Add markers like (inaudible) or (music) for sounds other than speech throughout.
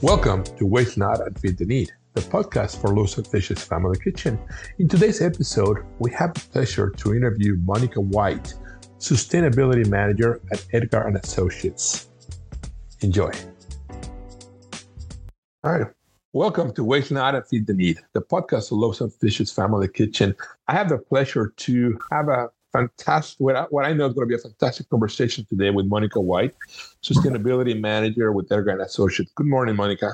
Welcome to Waste Not and Feed the Need, the podcast for Loaves and Fishes Family Kitchen. In today's episode, we have the pleasure to interview Monica White, Sustainability Manager at Edgar and Associates. Enjoy. All right. Welcome to Waste Not and Feed the Need, the podcast of Loaves and Fishes Family Kitchen. I have the pleasure to have a fantastic, what I, what I know is going to be a fantastic conversation today with Monica White, Sustainability Manager with Edgar and Associates. Good morning, Monica.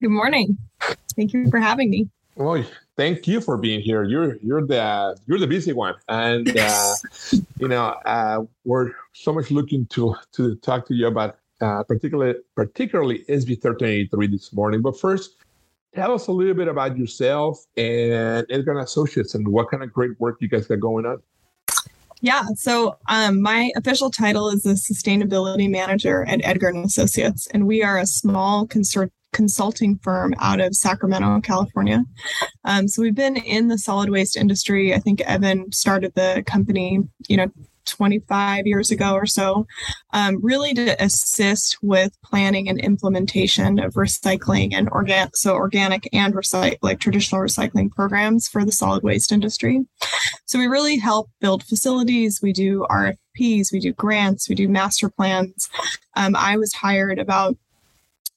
Good morning. Thank you for having me. Well, thank you for being here. You're you're the you're the busy one, and uh, (laughs) you know uh, we're so much looking to to talk to you about uh, particularly particularly SB 1383 this morning. But first, tell us a little bit about yourself and Edgar Associates and what kind of great work you guys got going on. Yeah, so um, my official title is the sustainability manager at Edgar and Associates, and we are a small consulting firm out of Sacramento, California. Um, so we've been in the solid waste industry. I think Evan started the company, you know, 25 years ago or so, um, really to assist with planning and implementation of recycling and organic, so organic and recycle, like traditional recycling programs for the solid waste industry. So we really help build facilities. We do RFPs, we do grants, we do master plans. Um, I was hired about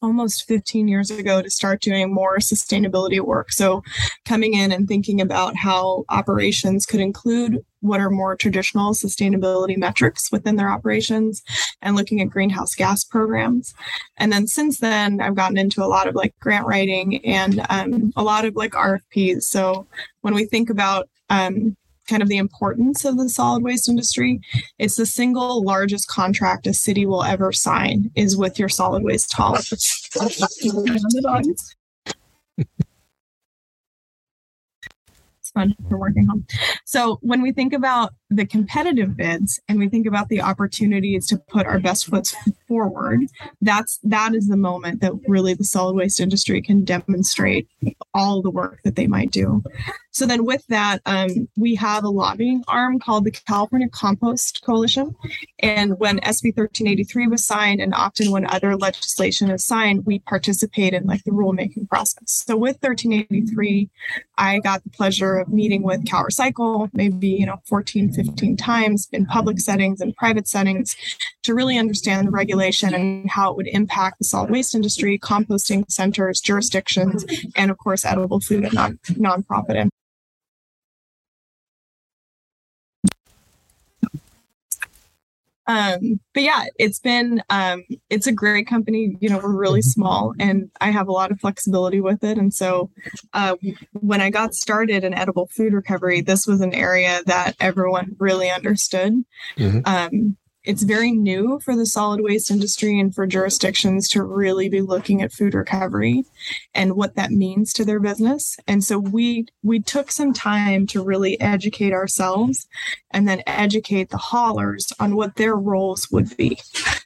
almost 15 years ago to start doing more sustainability work. So, coming in and thinking about how operations could include what are more traditional sustainability metrics within their operations and looking at greenhouse gas programs. And then since then, I've gotten into a lot of like grant writing and um, a lot of like RFPs. So, when we think about um, kind of the importance of the solid waste industry. It's the single largest contract a city will ever sign is with your solid waste haul. it's fun for working home. So when we think about the competitive bids and we think about the opportunities to put our best foot forward, that's that is the moment that really the solid waste industry can demonstrate all the work that they might do. So then with that, um, we have a lobbying arm called the California Compost Coalition. And when SB 1383 was signed and often when other legislation is signed, we participate in like the rulemaking process. So with 1383, I got the pleasure of meeting with Cal Recycle, maybe, you know, 14, 15 times in public settings and private settings to really understand the regulation and how it would impact the solid waste industry, composting centers, jurisdictions, and of course, edible food and non- nonprofit Um, but yeah, it's been um, it's a great company. You know, we're really mm-hmm. small, and I have a lot of flexibility with it. And so, uh, when I got started in edible food recovery, this was an area that everyone really understood. Mm-hmm. Um, it's very new for the solid waste industry and for jurisdictions to really be looking at food recovery and what that means to their business. And so we we took some time to really educate ourselves and then educate the haulers on what their roles would be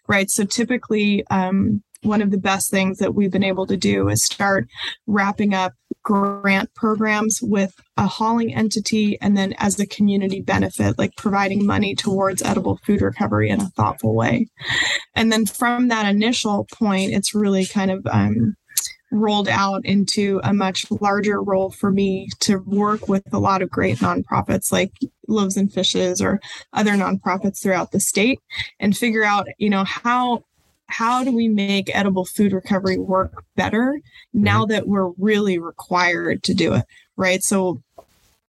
right? So typically um, one of the best things that we've been able to do is start wrapping up grant programs with a hauling entity and then as a community benefit, like providing money towards edible food recovery in a thoughtful way. And then from that initial point, it's really kind of um, rolled out into a much larger role for me to work with a lot of great nonprofits like Loaves and Fishes or other nonprofits throughout the state and figure out, you know, how how do we make edible food recovery work better now mm-hmm. that we're really required to do it right so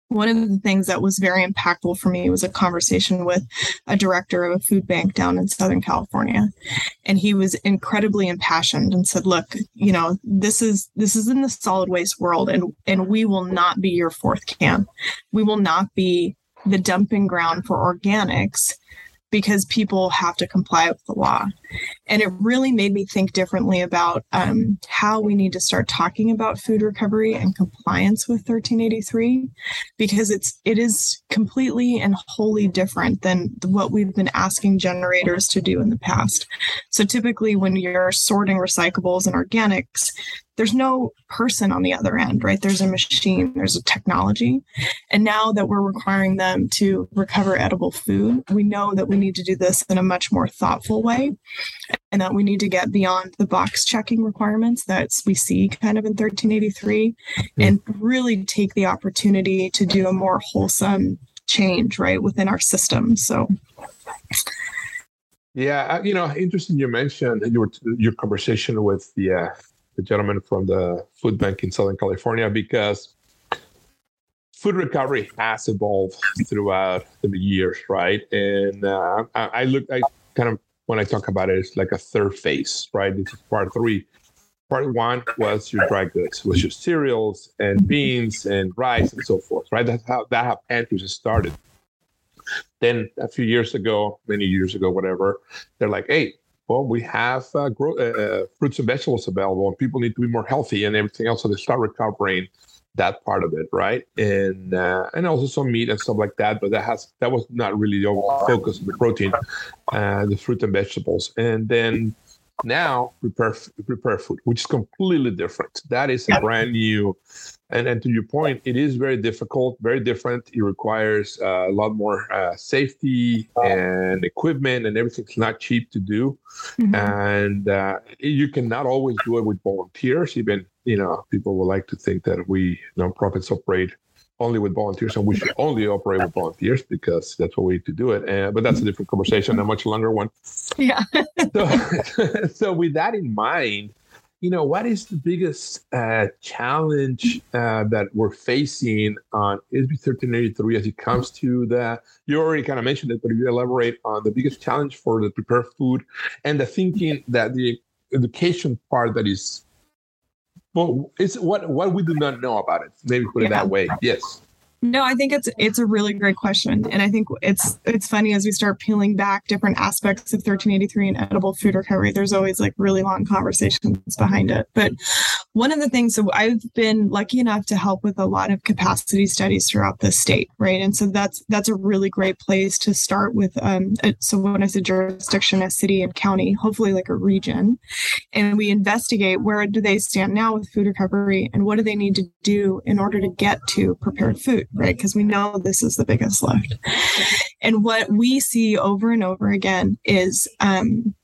one of the things that was very impactful for me was a conversation with a director of a food bank down in southern california and he was incredibly impassioned and said look you know this is this is in the solid waste world and and we will not be your fourth can we will not be the dumping ground for organics because people have to comply with the law. And it really made me think differently about um, how we need to start talking about food recovery and compliance with 1383, because it's it is completely and wholly different than what we've been asking generators to do in the past. So typically, when you're sorting recyclables and organics, there's no person on the other end, right? There's a machine, there's a technology. And now that we're requiring them to recover edible food, we know that we need to do this in a much more thoughtful way. And that we need to get beyond the box checking requirements that we see kind of in 1383 mm-hmm. and really take the opportunity to do a more wholesome change right within our system so yeah you know interesting you mentioned your your conversation with the uh, the gentleman from the food bank in southern california because food recovery has evolved throughout the years right and uh, I, I look i kind of when i talk about it it's like a third phase right this is part three part one was your dry goods, was your cereals and beans and rice and so forth, right? That's how that how pantries started. Then a few years ago, many years ago, whatever, they're like, hey, well, we have uh, grow, uh, uh, fruits and vegetables available, and people need to be more healthy and everything else. So they start recovering that part of it, right? And uh, and also some meat and stuff like that. But that has that was not really the focus of the protein, uh, the fruit and vegetables. And then now prepare prepare food, which is completely different. That is a brand new, and and to your point, it is very difficult, very different. It requires uh, a lot more uh, safety and equipment, and everything's not cheap to do. Mm-hmm. And uh, you cannot always do it with volunteers. Even you know, people would like to think that we nonprofits operate only with volunteers, and we should only operate with volunteers because that's what we need to do it. Uh, but that's a different conversation, a much longer one. Yeah. so, (laughs) so with that in mind, you know, what is the biggest uh, challenge uh, that we're facing on SB 1383 as it comes to the? You already kind of mentioned it, but if you elaborate on the biggest challenge for the prepared food and the thinking that the education part that is well, it's what what we do not know about it. Maybe put it yeah. that way. Yes. No, I think it's it's a really great question, and I think it's it's funny as we start peeling back different aspects of 1383 and edible food recovery. There's always like really long conversations behind it. But one of the things, so I've been lucky enough to help with a lot of capacity studies throughout the state, right? And so that's that's a really great place to start with. Um, so when I say jurisdiction, a city and county, hopefully like a region, and we investigate where do they stand now with food recovery, and what do they need to do in order to get to prepared food right? Because we know this is the biggest lift. And what we see over and over again is um,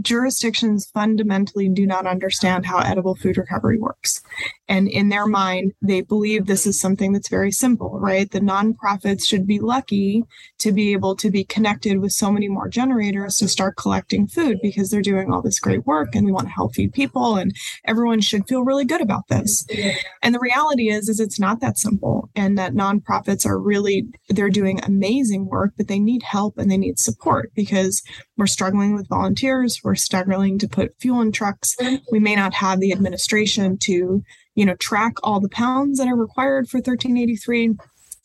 jurisdictions fundamentally do not understand how edible food recovery works. And in their mind, they believe this is something that's very simple, right? The nonprofits should be lucky to be able to be connected with so many more generators to start collecting food because they're doing all this great work and we want to help feed people and everyone should feel really good about this. And the reality is is it's not that simple and that nonprofits are really they're doing amazing work, but they need help and they need support because we're struggling with volunteers, we're struggling to put fuel in trucks. We may not have the administration to you know, track all the pounds that are required for 1383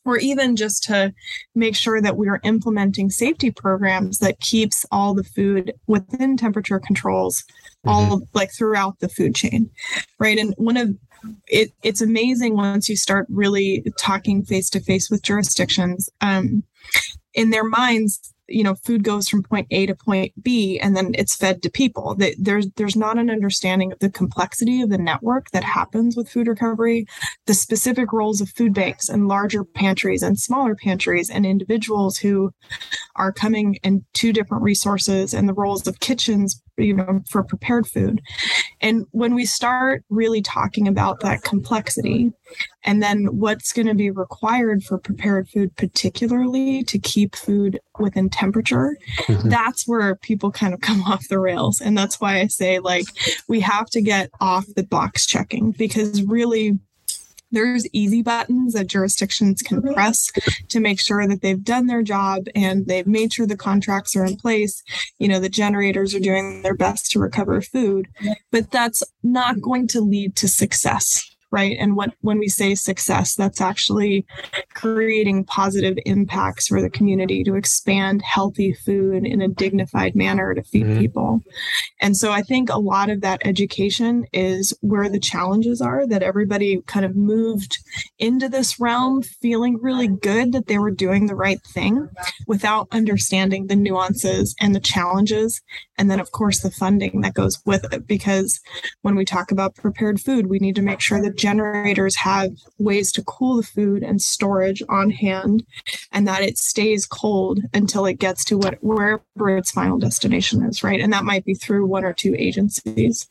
or even just to make sure that we're implementing safety programs that keeps all the food within temperature controls mm-hmm. all like throughout the food chain right and one of it, it's amazing once you start really talking face to face with jurisdictions um, in their minds you know food goes from point a to point b and then it's fed to people. There's there's not an understanding of the complexity of the network that happens with food recovery. The specific roles of food banks and larger pantries and smaller pantries and individuals who are coming in two different resources and the roles of kitchens you know for prepared food and when we start really talking about that complexity and then what's going to be required for prepared food particularly to keep food within temperature mm-hmm. that's where people kind of (laughs) come off the rails and that's why i say like we have to get off the box checking because really there's easy buttons that jurisdictions can mm-hmm. press to make sure that they've done their job and they've made sure the contracts are in place. You know, the generators are doing their best to recover food, but that's not going to lead to success right? And what when we say success that's actually creating positive impacts for the community to expand healthy food in a dignified manner to feed mm-hmm. people. And so i think a lot of that education is where the challenges are that everybody kind of moved into this realm feeling really good that they were doing the right thing without understanding the nuances and the challenges. And then of course the funding that goes with it because when we talk about prepared food we need to make sure that generators have ways to cool the food and storage on hand and that it stays cold until it gets to what wherever its final destination is right? And that might be through one or two agencies.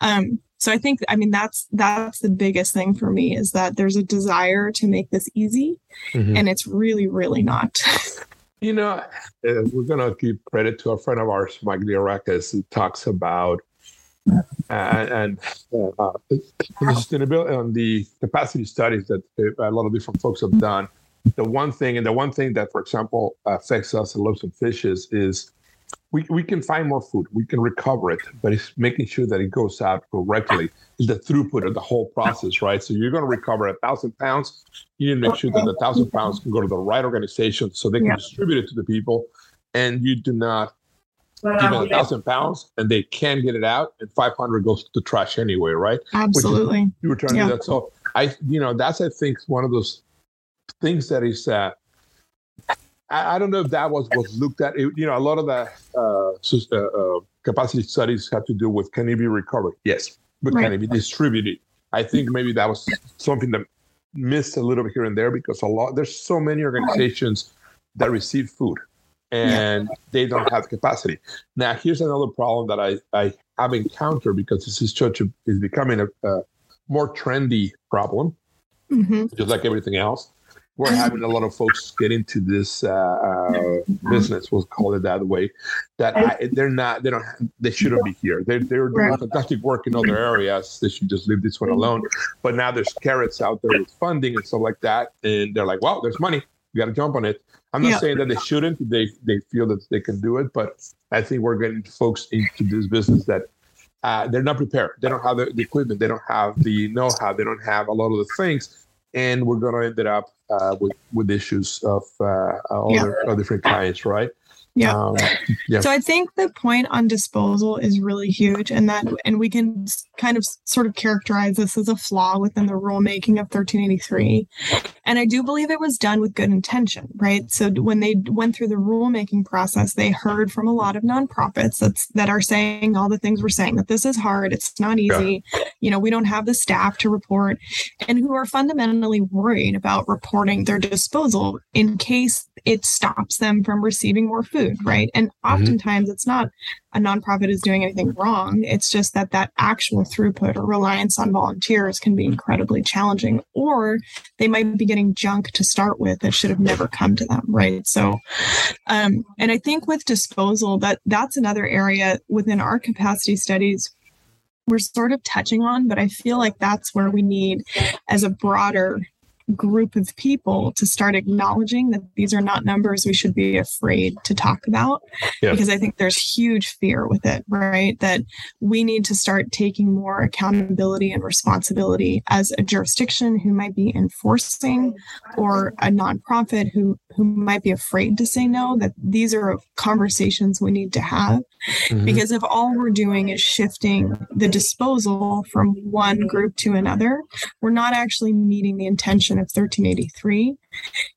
Um, so i think i mean that's that's the biggest thing for me is that there's a desire to make this easy mm-hmm. and it's really really not. You know uh, we're going to give credit to a friend of ours mike Diarakis, who talks about and, and uh, the sustainability and the capacity studies that a lot of different folks have done. The one thing, and the one thing that, for example, affects us at Loaves and Fishes is we, we can find more food, we can recover it, but it's making sure that it goes out correctly is the throughput of the whole process, right? So you're going to recover a thousand pounds. You need to make sure that the thousand pounds can go to the right organization so they can yeah. distribute it to the people, and you do not give it a thousand pounds and they can get it out and 500 goes to the trash anyway right? Absolutely. you were trying to do that. So i you know that's i think one of those things that is uh I, I don't know if that was was looked at it, you know a lot of the uh, uh, uh, capacity studies have to do with can it be recovered? Yes. But right. can it be distributed? I think maybe that was something that missed a little bit here and there because a lot there's so many organizations that receive food and yeah. they don't have capacity. Now, here's another problem that I, I have encountered because this is such a, is becoming a, a more trendy problem, mm-hmm. just like everything else. We're mm-hmm. having a lot of folks get into this uh, uh, business, we'll call it that way. That I, they're not, they don't, they shouldn't be here. They're they're doing fantastic work in other areas. They should just leave this one alone. But now there's carrots out there with funding and stuff like that, and they're like, "Well, there's money. You got to jump on it." I'm not yeah. saying that they shouldn't. They they feel that they can do it, but I think we're getting folks into this business that uh, they're not prepared. They don't have the, the, equipment. They don't have the know-how. They don't have a lot of the things, and we're going to end up uh, with with issues of uh, other, yeah. different kinds, right? Yeah. Um, yeah. So I think the point on disposal is really huge, and that and we can kind of sort of characterize this as a flaw within the rulemaking of 1383. And I do believe it was done with good intention, right? So when they went through the rulemaking process, they heard from a lot of nonprofits that's that are saying all the things we're saying that this is hard, it's not easy, yeah. you know, we don't have the staff to report, and who are fundamentally worried about reporting their disposal in case it stops them from receiving more food food, right? And mm-hmm. oftentimes mm-hmm. it's not a nonprofit is doing anything wrong. It's just that that actual throughput or reliance on volunteers can be incredibly challenging, or they might be getting junk to start with that should have never come to them, right? So, um, and I think with disposal, that that's another area within our capacity studies we're sort of touching on, but I feel like that's where we need, as a broader group of people to start acknowledging that these are not numbers we should be afraid to talk about yeah. because i think there's huge fear with it right that we need to start taking more accountability and responsibility as a jurisdiction who might be enforcing or a nonprofit who who might be afraid to say no that these are conversations we need to have mm-hmm. because if all we're doing is shifting the disposal from one group to another we're not actually meeting the intention of 1383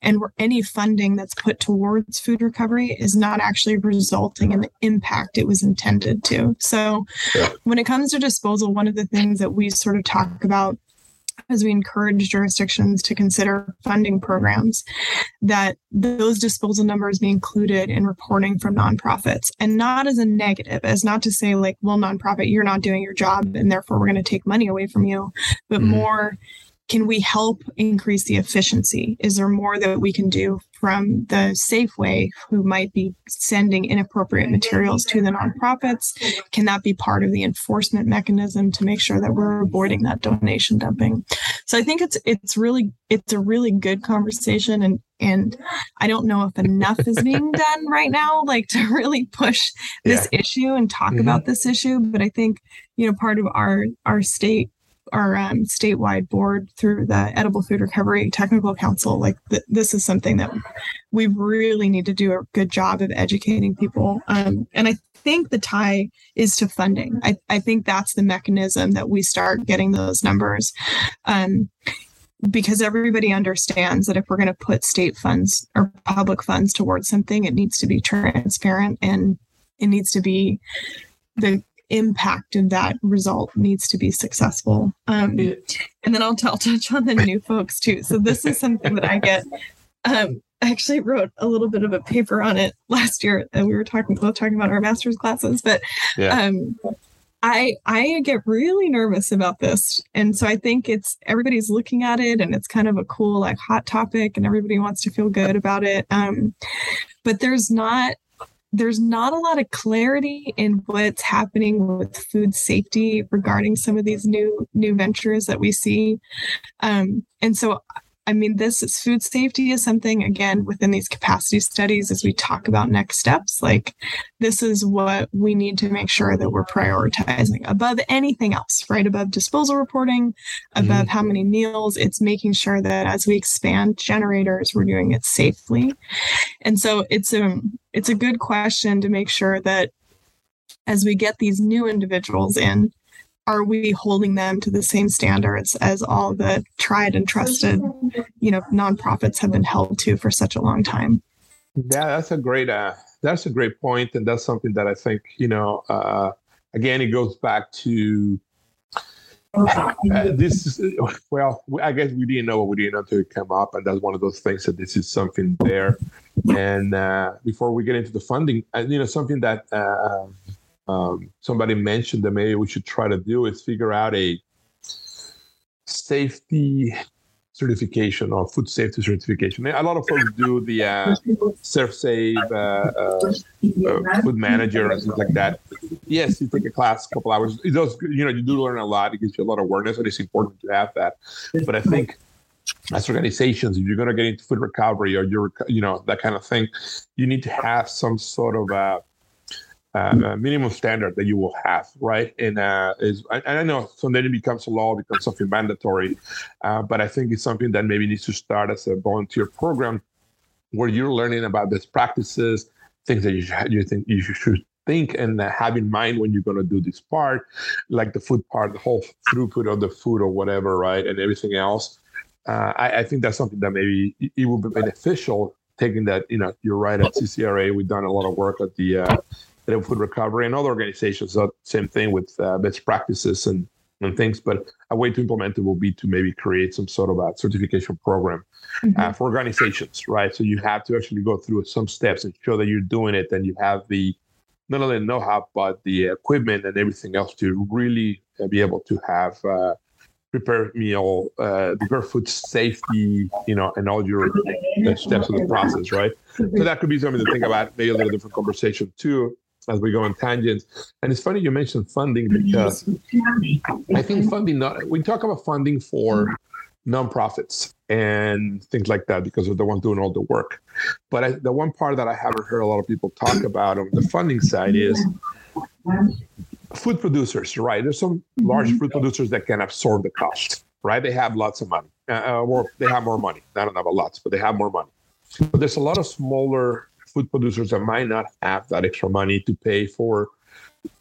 and any funding that's put towards food recovery is not actually resulting in the impact it was intended to so yeah. when it comes to disposal one of the things that we sort of talk about as we encourage jurisdictions to consider funding programs, that those disposal numbers be included in reporting from nonprofits and not as a negative, as not to say, like, well, nonprofit, you're not doing your job and therefore we're going to take money away from you, but mm-hmm. more can we help increase the efficiency? Is there more that we can do from the Safeway who might be sending inappropriate materials to the nonprofits? Can that be part of the enforcement mechanism to make sure that we're avoiding that donation dumping? So I think it's it's really it's a really good conversation and and I don't know if enough is being (laughs) done right now like to really push this yeah. issue and talk mm-hmm. about this issue but I think you know part of our our state our um, statewide board through the Edible Food Recovery Technical Council. Like th- this is something that we really need to do a good job of educating people. Um, and I think the tie is to funding. I, I think that's the mechanism that we start getting those numbers. Um, because everybody understands that if we're going to put state funds or public funds towards something, it needs to be transparent and it needs to be the impact of that result needs to be successful. Um, and then I'll, t- I'll touch on the new folks too. So this is something that I get. Um, I actually wrote a little bit of a paper on it last year and we were talking both talking about our master's classes, but yeah. um, I I get really nervous about this. And so I think it's everybody's looking at it and it's kind of a cool like hot topic and everybody wants to feel good about it. Um, but there's not there's not a lot of clarity in what's happening with food safety regarding some of these new new ventures that we see. Um, and so I mean, this is food safety is something, again, within these capacity studies, as we talk about next steps, like this is what we need to make sure that we're prioritizing above anything else, right? Above disposal reporting, above mm-hmm. how many meals, it's making sure that as we expand generators, we're doing it safely. And so it's a, um, it's a good question to make sure that as we get these new individuals in, are we holding them to the same standards as all the tried and trusted you know nonprofits have been held to for such a long time? Yeah that's a great uh, that's a great point and that's something that i think you know uh, again it goes back to uh, this is well i guess we didn't know what we didn't know until it came up and that's one of those things that this is something there. And uh, before we get into the funding uh, you know something that uh, um, somebody mentioned that maybe we should try to do is figure out a safety certification or food safety certification. A lot of folks do the uh, ServSafe, uh, uh, uh, food manager, and things like that. Yes, you take a class, a couple hours. It does, you know, you do learn a lot. It gives you a lot of awareness, and it's important to have that. But I think as organizations, if you're going to get into food recovery or you're, you know, that kind of thing, you need to have some sort of uh, uh, minimum standard that you will have, right? And uh, is and I know so then it becomes a law, becomes something mandatory, uh, but I think it's something that maybe needs to start as a volunteer program where you're learning about best practices, things that you should, you think you should think and have in mind when you're going to do this part, like the food part, the whole throughput of the food or whatever, right, and everything else. Uh, I, I, think that's something that maybe it will be beneficial. Taking that, you know, you're right at CCRA. We've done a lot of work at the uh, food recovery and other organizations. So same thing with uh, best practices and and things. But a way to implement it will be to maybe create some sort of a certification program mm-hmm. uh, for organizations, right? So you have to actually go through some steps and show that you're doing it, and you have the not only the know-how but the equipment and everything else to really uh, be able to have uh, prepare meal, uh, prepare food safety, you know, and all your uh, steps of the process, right? So that could be something to think about, maybe a little different conversation too as we go on tangents. And it's funny you mentioned funding because I think funding, not, we talk about funding for nonprofits and things like that because they're the ones doing all the work. But I, the one part that I haven't heard a lot of people talk about on the funding side is food producers, right? There's some large food producers that can absorb the cost, right? They have lots of money, uh, uh or they have more money. I don't know about lots, but they have more money. But there's a lot of smaller food producers that might not have that extra money to pay for,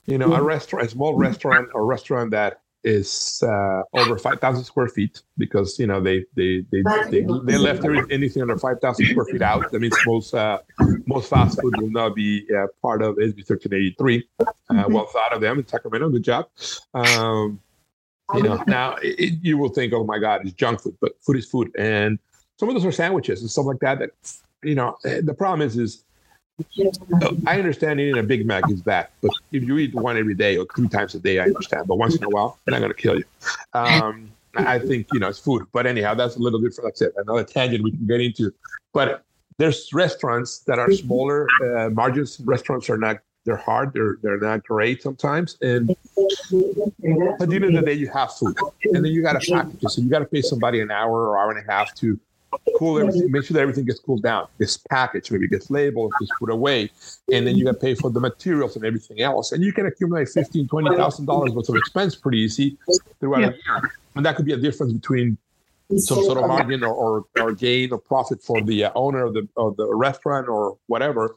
you know, a restaurant, a small restaurant, or restaurant that is uh, over 5,000 square feet because you know they they they they, they left anything under 5,000 square feet out. That means most uh, most fast food will not be uh, part of SB 1383. Uh, mm-hmm. well thought of them in Sacramento. Good job. Um, you know, now it, you will think, oh my God, it's junk food, but food is food, and some of those are sandwiches and stuff like that. That you know, the problem is, is I understand eating a Big Mac is bad, but if you eat one every day or three times a day, I understand. But once in a while, they're not going to kill you. Um, I think you know it's food, but anyhow, that's a little bit for that's it. Another tangent we can get into. But there's restaurants that are smaller. Uh, margins restaurants are not. They're hard. They're they're not great sometimes. And at the end of the day, you have food, and then you got to package it. So you got to pay somebody an hour or hour and a half to cool everything, make sure that everything gets cooled down, This package maybe gets labeled, gets put away, and then you got to pay for the materials and everything else. And you can accumulate fifteen, twenty thousand dollars worth of expense pretty easy throughout yeah. a year, and that could be a difference between some sort of margin or, or, or gain or profit for the uh, owner of the of the restaurant or whatever.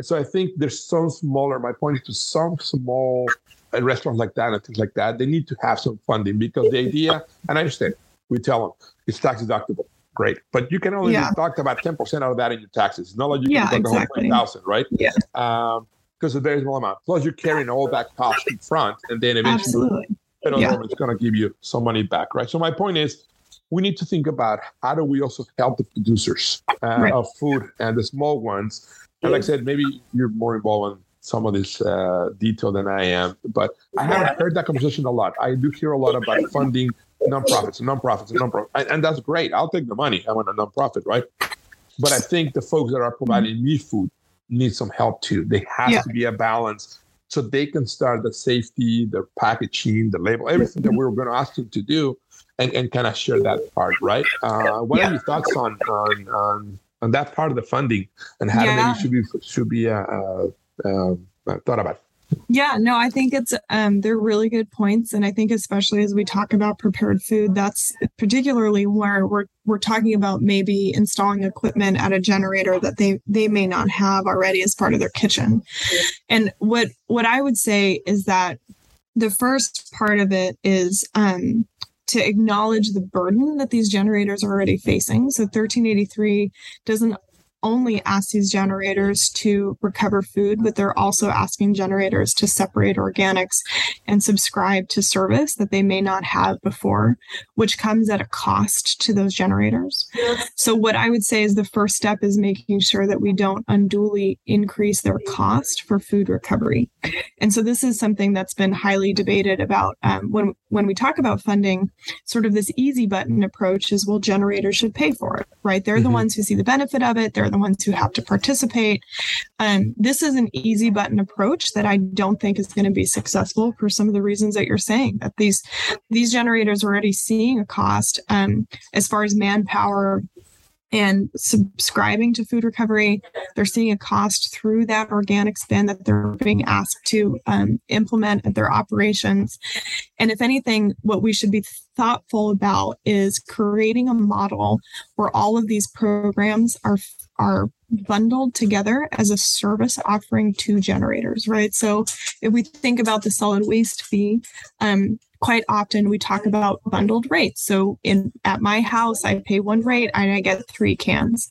So I think there's some smaller. My point is to some small uh, restaurants like that and things like that. They need to have some funding because the idea, and I understand, we tell them it's tax deductible great. But you can only yeah. deduct about 10% out of that in your taxes. It's not like you can yeah, exactly. the whole 2000 right? Yeah. Um, because of very small amount. Plus, you're carrying all that cost in front, and then eventually, Absolutely. know, Yeah. it's going to give you some money back, right? So my point is, we need to think about how do we also help the producers uh, Right. of food and the small ones. And like I said, maybe you're more involved in some of this uh, detail than I am, but I haven't heard that conversation a lot. I do hear a lot about funding nonprofits and nonprofits and nonprofits, and, and that's great. I'll take the money. I want a nonprofit, right? But I think the folks that are providing me food need some help too. There has Yeah. to be a balance so they can start the safety, the packaging, the label, everything that we are going to ask them to do, and, and kind of share that part, right? Uh, what Yeah. are your thoughts on on on on that part of the funding and how Yeah. maybe should be should be uh, uh, uh, thought about? Yeah, no, I think it's um they're really good points and I think especially as we talk about prepared food that's particularly where we're we're talking about maybe installing equipment at a generator that they they may not have already as part of their kitchen. And what what I would say is that the first part of it is um to acknowledge the burden that these generators are already facing. So 1383 doesn't only ask these generators to recover food, but they're also asking generators to separate organics and subscribe to service that they may not have before, which comes at a cost to those generators. So, what I would say is the first step is making sure that we don't unduly increase their cost for food recovery. And so, this is something that's been highly debated about um, when when we talk about funding. Sort of this easy button approach is well, generators should pay for it, right? They're the Mhm. ones who see the benefit of it. They're the ones who have to participate. Um, this is an easy button approach that I don't think is going to be successful for some of the reasons that you're saying. That these these generators are already seeing a cost um, as far as manpower and subscribing to food recovery. They're seeing a cost through that organic spend that they're being asked to um, implement at their operations. And if anything, what we should be thoughtful about is creating a model where all of these programs are are bundled together as a service offering to generators, right? So if we think about the solid waste fee, um, quite often we talk about bundled rates. So in at my house, I pay one rate and I get three cans.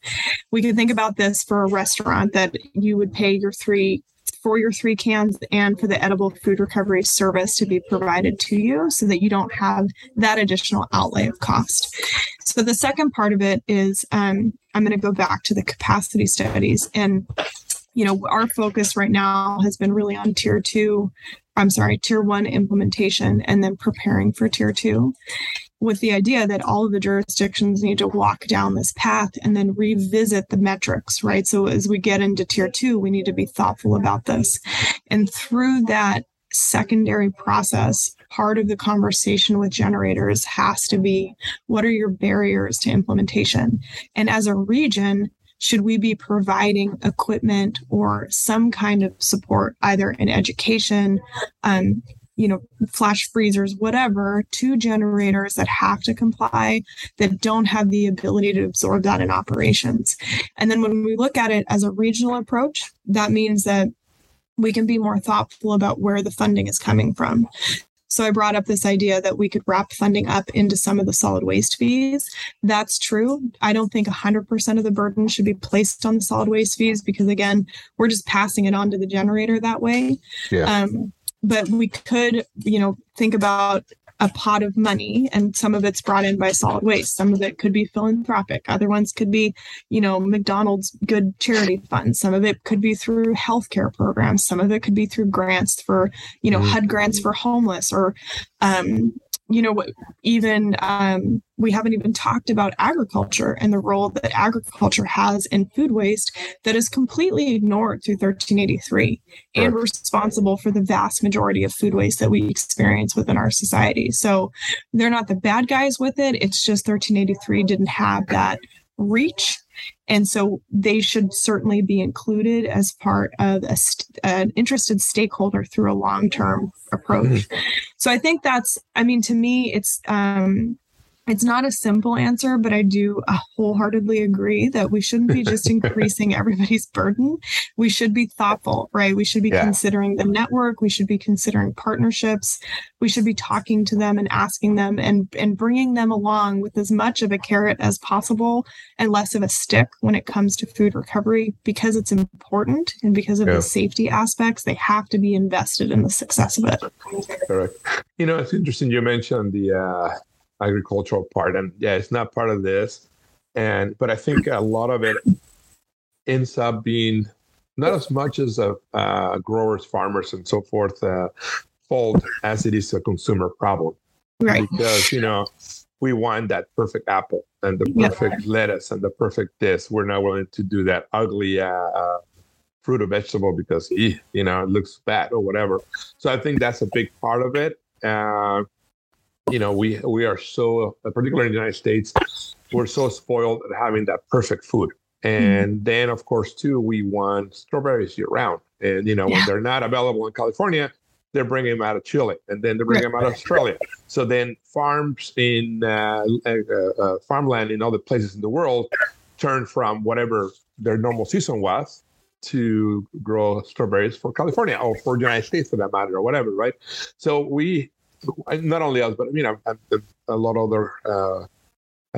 We can think about this for a restaurant that you would pay your three for your three cans and for the edible food recovery service to be provided to you so that you don't have that additional outlay of cost. So the second part of it is um, I'm going to go back to the capacity studies and you know our focus right now has been really on tier two i'm sorry tier one implementation and then preparing for tier two with the idea that all of the jurisdictions need to walk down this path and then revisit the metrics right? So as we get into tier two we need to be thoughtful about this. And through that secondary process part of the conversation with generators has to be what are your barriers to implementation? And as a region should we be providing equipment or some kind of support either in education um, you know flash freezers whatever to generators that have to comply that don't have the ability to absorb that in operations? And then when we look at it as a regional approach that means that we can be more thoughtful about where the funding is coming from so I brought up this idea that we could wrap funding up into some of the solid waste fees. That's true. I don't think 100% of the burden should be placed on the solid waste fees because, again, we're just passing it on to the generator that way. Yeah. Um, but we could, you know, think about a pot of money and some of it's brought in by solid waste. Some of it could be philanthropic. Other ones could be, you know, McDonald's good charity funds. Some of it could be through healthcare programs. Some of it could be through grants for, you know, Mhm. HUD grants for homeless or, um, you know, even um, we haven't even talked about agriculture and the role that agriculture has in food waste that is completely ignored through 1383 and responsible for the vast majority of food waste that we experience within our society. So they're not the bad guys with it. It's just 1383 didn't have that reach. And so they should certainly be included as part of a st- an interested stakeholder through a long term approach. So I think that's, I mean, to me, it's, um, it's not a simple answer, but I do uh, wholeheartedly agree that we shouldn't be just (laughs) increasing everybody's burden. We should be thoughtful, right? We should be yeah. considering the network. We should be considering partnerships. We should be talking to them and asking them and, and bringing them along with as much of a carrot as possible and less of a stick when it comes to food recovery because it's important and because of yeah. the safety aspects. They have to be invested in the success of it. Correct. You know, it's interesting you mentioned the, uh, agricultural part. And yeah, it's not part of this. And but I think a lot of it ends up being not as much as a uh, growers, farmers, and so forth uh, fault as it is a consumer problem. Right. Because you know we want that perfect apple and the perfect yep. lettuce and the perfect this. We're not willing to do that ugly uh, uh fruit or vegetable because you know it looks bad or whatever. So I think that's a big part of it. Uh, you know, we we are so, particularly in the United States, we're so spoiled at having that perfect food. And mm-hmm. then, of course, too, we want strawberries year round. And you know, yeah. when they're not available in California, they're bringing them out of Chile, and then they're bringing right. them out of Australia. So then, farms in uh, uh, uh, farmland in other places in the world turn from whatever their normal season was to grow strawberries for California or for the United States for that matter, or whatever, right? So we not only us, but you know, a lot of other uh,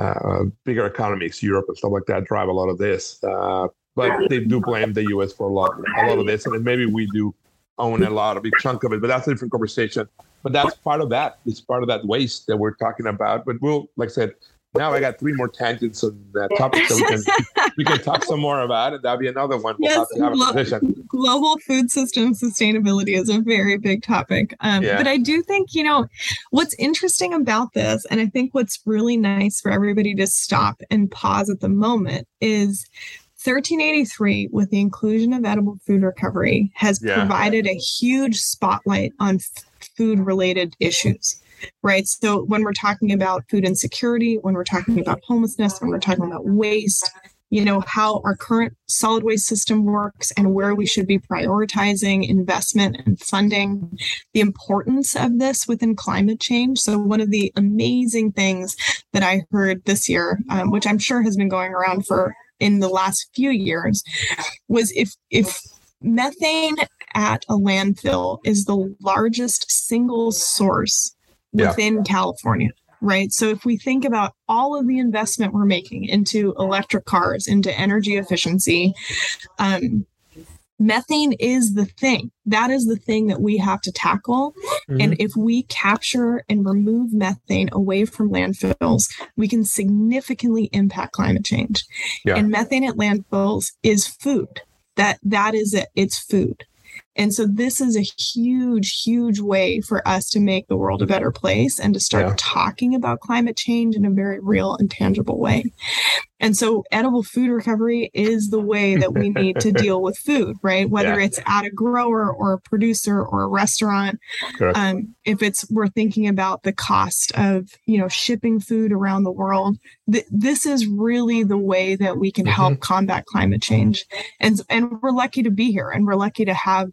uh, bigger economies, Europe and stuff like that, drive a lot of this. Uh, but they do blame the U.S. for a lot, a lot of this, and maybe we do own a lot, a big chunk of it. But that's a different conversation. But that's part of that. It's part of that waste that we're talking about. But we'll, like I said, now I got three more tangents on that topic, so we can we can talk (laughs) some more about it. That'll be another one. We'll yes, glo- global food system sustainability is a very big topic. Um, yeah. But I do think you know what's interesting about this, and I think what's really nice for everybody to stop and pause at the moment is 1383, with the inclusion of edible food recovery, has yeah. provided a huge spotlight on f- food related issues right? So when we're talking about food insecurity, when we're talking about homelessness, when we're talking about waste, you know, how our current solid waste system works and where we should be prioritizing investment and funding, the importance of this within climate change. So, one of the amazing things that I heard this year, um, which I'm sure has been going around for in the last few years, was if, if, methane at a landfill is the largest single source within yeah. California, right? So if we think about all of the investment we're making into electric cars, into energy efficiency, um, methane is the thing. That is the thing that we have to tackle. Mm-hmm. And if we capture and remove methane away from landfills, we can significantly impact climate change. Yeah. And methane at landfills is food. That that is it. It's food. And so this is a huge, huge way for us to make the world a better place and to start yeah. talking about climate change in a very real and tangible way. And so edible food recovery is the way that we need to (laughs) deal with food, right? Whether yeah. it's at a grower or a producer or a restaurant. Um, if it's we're thinking about the cost of, you know, shipping food around the world, th- this is really the way that we can help mm-hmm. combat climate change. And and we're lucky to be here and we're lucky to have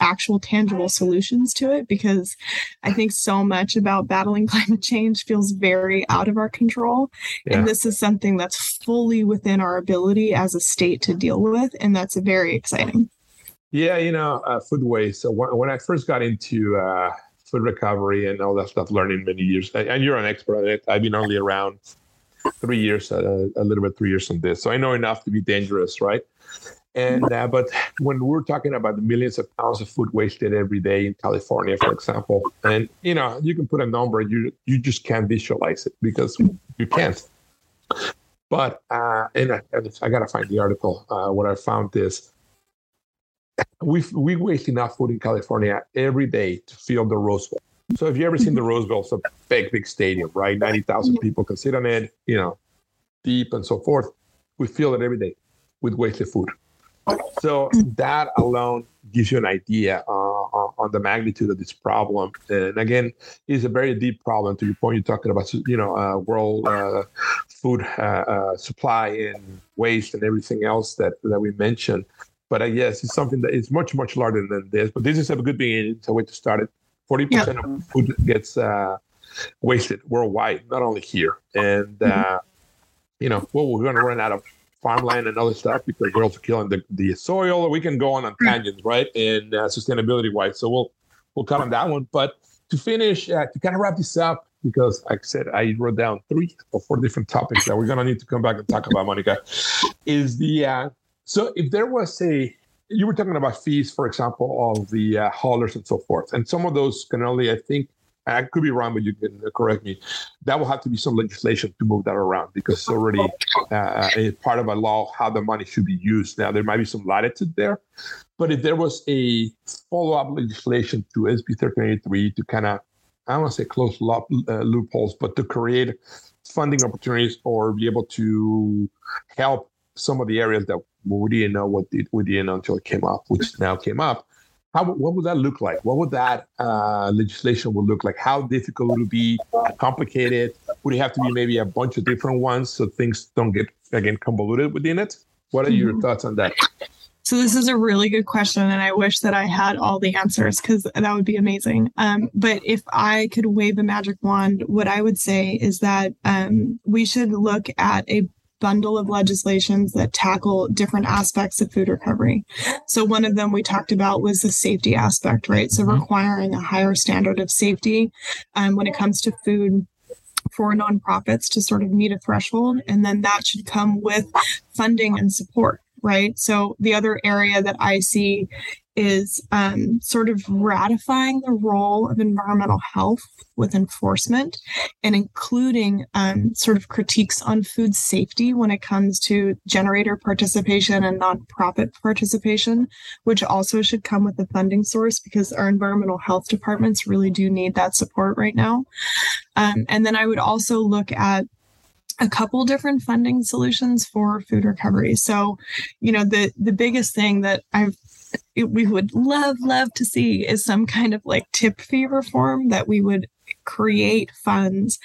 actual tangible solutions to it because I think so much about battling (laughs) climate change feels very out of our control. Yeah. And this is something that's fully within our ability as a state to deal with. And that's very exciting. Yeah, you know, uh, food waste. So when, when I first got into uh, food recovery and all that stuff, learning many years, and you're an expert on it. I've been only around three years, uh, a little bit three years on this. So I know enough to be dangerous, right? And uh, but when we're talking about the millions of pounds of food wasted every day in California, for example, and you know you can put a number, you you just can't visualize it because you can't. But uh, and, I, I gotta find the article. Uh, what I found is we we waste enough food in California every day to fill the Rose Bowl. So if you ever seen the (laughs) Rose Bowl, it's a big big stadium, right? Ninety thousand people can sit on it, you know, deep and so forth. We fill it every day with wasted food. So that alone gives you an idea uh, on the magnitude of this problem. And again, it's a very deep problem. To your point, you're talking about you know uh, world uh, food uh, uh, supply and waste and everything else that that we mentioned. But uh, yes, it's something that is much much larger than this. But this is a good beginning. It's a way to start it. Forty percent of food gets wasted worldwide, not only here. And mm-hmm. uh, you know, well, we're going to run out of farmland and other stuff because we're also killing the, the soil. We can go on on mm. tangents, right? And uh, sustainability wise, so we'll we'll cut on that one. But to finish, uh, to kind of wrap this up, because like I said, I wrote down three or four different topics that we're gonna need to come back and talk about, Monica. Is the uh, so if there was a you were talking about fees, for example, of the uh, haulers and so forth, and some of those can only, I think, I could be wrong, but you can correct me. That will have to be some legislation to move that around because it's already uh, a part of a law how the money should be used. Now there might be some latitude there, but if there was a follow-up legislation to SB 1383 to kind of I don't want to say close lo- uh, loopholes, but to create funding opportunities or be able to help some of the areas that we didn't know what did, we didn't know until it came up, which now came up how, what would that look like? What would that uh, legislation would look like? How difficult would it be? Complicated? Would it have to be maybe a bunch of different ones so things don't get again convoluted within it? What are your mm-hmm. thoughts on that? So this is a really good question, and I wish that I had all the answers because that would be amazing. Um, but if I could wave a magic wand, what I would say is that um, we should look at a bundle of legislations that tackle different aspects of food recovery. So one of them we talked about was the safety aspect, right? So mm-hmm. requiring a higher standard of safety um, when it comes to food for nonprofits to sort of meet a threshold. And then that should come with funding and support right? So the other area that I see is um, sort of ratifying the role of environmental health with enforcement and including um, sort of critiques on food safety when it comes to generator participation and nonprofit participation, which also should come with a funding source because our environmental health departments really do need that support right now. Um, and then I would also look at a couple different funding solutions for food recovery. So, you know, the the biggest thing that I've (laughs) we would love love to see is some kind of like tip fee reform that we would create funds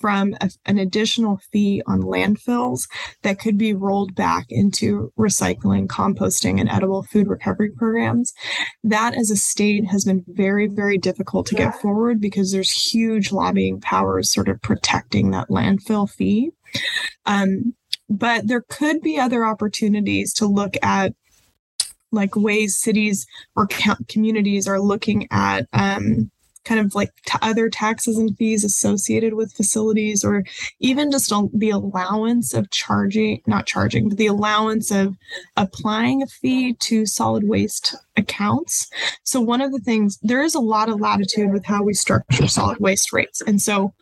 from a, an additional fee on landfills that could be rolled back into recycling, composting, and edible food recovery programs. That, as a state, has been very, very difficult to get forward because there's huge lobbying powers sort of protecting that landfill fee. Um, but there could be other opportunities to look at like ways cities or communities are looking at um, kind of like t- other taxes and fees associated with facilities or even just the allowance of charging not charging but the allowance of applying a fee to solid waste accounts so one of the things there is a lot of latitude with how we structure solid waste rates and so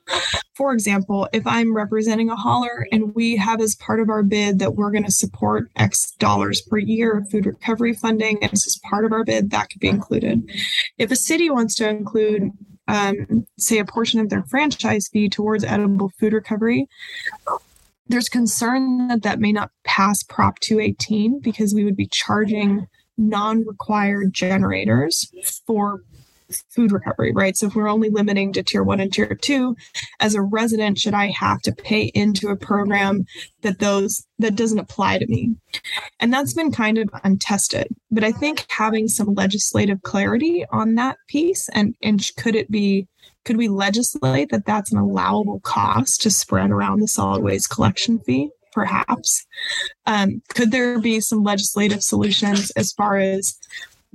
for example if i'm representing a hauler and we have as part of our bid that we're going to support x dollars per year of food recovery funding and this is part of our bid that could be included if a city wants to include um, say, a portion of their franchise fee towards edible food recovery. There's concern that that may not pass Prop 218 because we would be charging non required generators for food recovery, right? So if we're only limiting to tier one and tier two, as a resident, should I have to pay into a program that those that doesn't apply to me? And that's been kind of untested. But I think having some legislative clarity on that piece and and could it be could we legislate that that's an allowable cost to spread around the solid waste collection fee? Perhaps. Um, could there be some legislative solutions as far as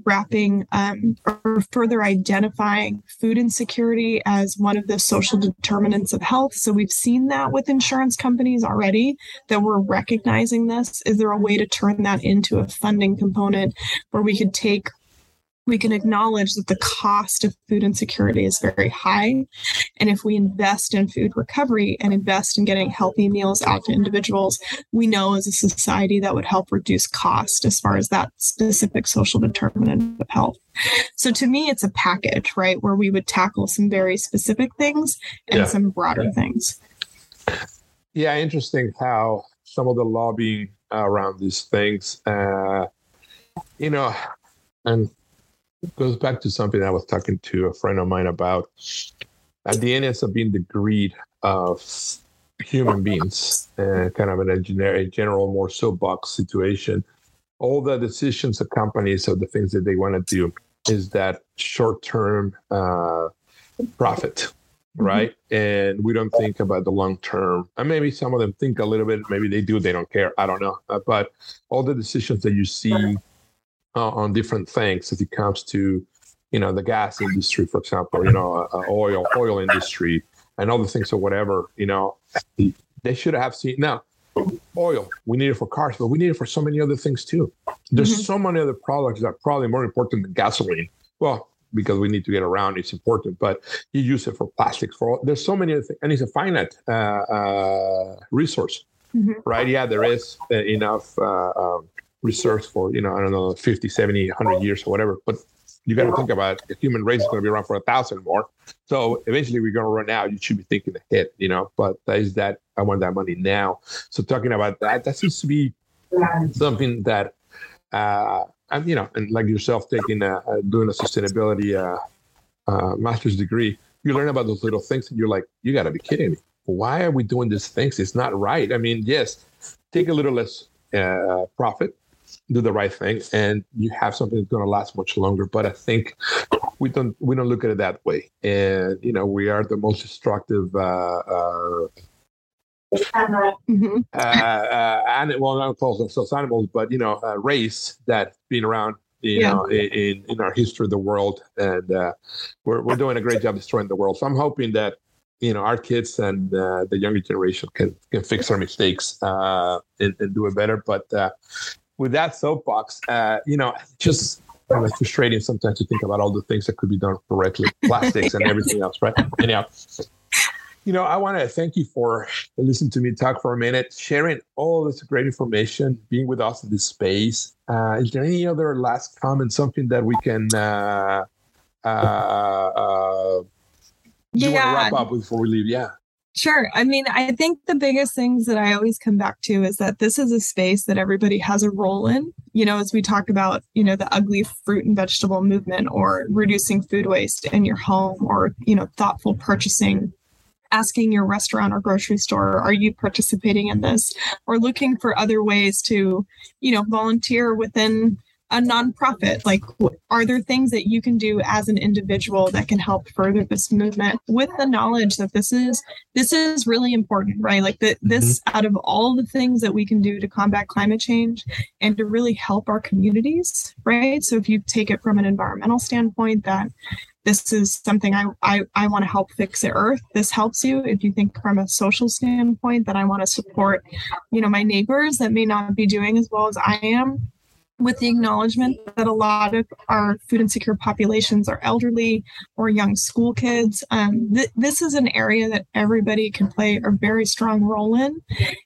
wrapping um, or further identifying food insecurity as one of the social determinants of health. So we've seen that with insurance companies already that we're recognizing this. Is there a way to turn that into a funding component where we could take we can acknowledge that the cost of food insecurity is very high. And if we invest in food recovery and invest in getting healthy meals out to individuals, we know as a society that would help reduce cost as far as that specific social determinant of health. So to me, it's a package, right, where we would tackle some very specific things and yeah. some broader yeah. things. Yeah, interesting how some of the lobbying around these things, uh, you know, and goes back to something I was talking to a friend of mine about. At the end, it's being the greed of human beings, uh, kind of in a general, more soapbox situation. All the decisions of companies of the things that they want to do is that short-term uh, profit. right? And we don't think about the long term. And maybe some of them think a little bit. Maybe they do. They don't care. I don't know. Uh, but all the decisions that you see uh, on different things, if it comes to, you know, the gas industry, for example, you know, uh, uh oil oil industry, and other things or whatever, you know, they should have seen. Now, oil we need it for cars, but we need it for so many other things too. There's mm-hmm. so many other products that are probably more important than gasoline. Well, because we need to get around. It's important, but you use it for plastics. For there's so many other things, and it's a finite uh, uh, resource, mm-hmm. right? Yeah, there is uh, enough uh, um, research for you know I don't know 50, 70, 100 years or whatever, but you got to think about it. the human race is going to be around for a thousand more. So eventually we're going to run out. You should be thinking ahead, you know. But is that I want that money now? So talking about that, that seems to be something that uh, and you know, and like yourself taking a, a doing a sustainability uh, uh, master's degree, you learn about those little things, and you're like, you got to be kidding me. Why are we doing these things? It's not right. I mean, yes, take a little less uh, profit, do the right thing, and you have something that's going to last much longer. But I think we don't we don't look at it that way, and you know, we are the most destructive uh, uh, mm-hmm. uh, uh, and well, not call themselves animals, but you know, a race that's been around, you yeah. know, in in our history of the world, and uh, we're we're doing a great job destroying the world. So I'm hoping that you know our kids and uh, the younger generation can can fix our mistakes uh, and, and, do it better. But uh, with that soapbox, uh, you know, (laughs) just kind of frustrating sometimes to think about all the things that could be done correctly, (laughs) plastics and everything else, right? Anyhow, you know, I want to thank you for listening to me talk for a minute, sharing all this great information, being with us in this space. Uh, is there any other last comment, something that we can uh, uh, uh, yeah. wrap up before we leave? Yeah. Sure. I mean, I think the biggest things that I always come back to is that this is a space that everybody has a role in. You know, as we talk about, you know, the ugly fruit and vegetable movement or reducing food waste in your home or, you know, thoughtful purchasing asking your restaurant or grocery store, are you participating in this? Or looking for other ways to, you know, volunteer within a nonprofit like are there things that you can do as an individual that can help further this movement with the knowledge that this is this is really important right like that this mm-hmm. out of all the things that we can do to combat climate change and to really help our communities right so if you take it from an environmental standpoint that this is something I, I, I want to help fix the earth. This helps you. If you think from a social standpoint that I want to support, you know, my neighbors that may not be doing as well as I am, with the acknowledgement that a lot of our food insecure populations are elderly or young school kids. Um, th- this is an area that everybody can play a very strong role in,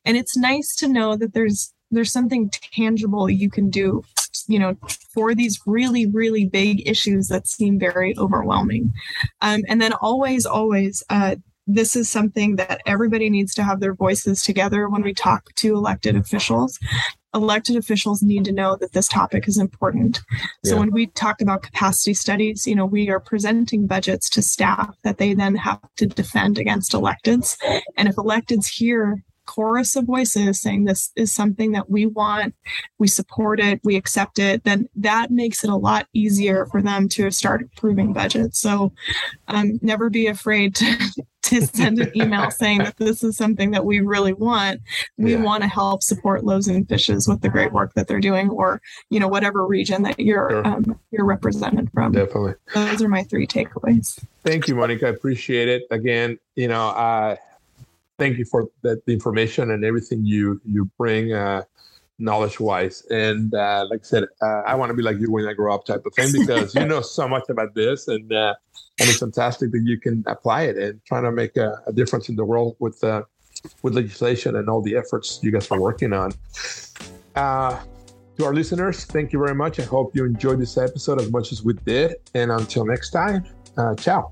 and it's nice to know that there's there's something tangible you can do you know for these really really big issues that seem very overwhelming. Um, and then always always uh, this is something that everybody needs to have their voices together when we talk to elected officials elected officials need to know that this topic is important. So yeah. when we talk about capacity studies, you know, we are presenting budgets to staff that they then have to defend against electeds. And if electeds hear chorus of voices saying this is something that we want, we support it, we accept it, then that makes it a lot easier for them to start approving budgets. So um, never be afraid to, to send an email (laughs) saying that this is something that we really want. We yeah. want to help support Loaves and Fishes with the great work that they're doing, or you know whatever region that you're sure. um, you're represented from. Definitely, those are my three takeaways. Thank you, Monica. I appreciate it. Again, you know, uh, thank you for that the information and everything you you bring uh, knowledge wise. And uh, like I said, uh, I want to be like you when I grow up, type of thing, (laughs) because you know so much about this, and uh, and it's fantastic that you can apply it and trying to make a, a difference in the world with uh, with legislation and all the efforts you guys are working on. Uh, to our listeners, thank you very much. I hope you enjoyed this episode as much as we did. And until next time, uh, ciao.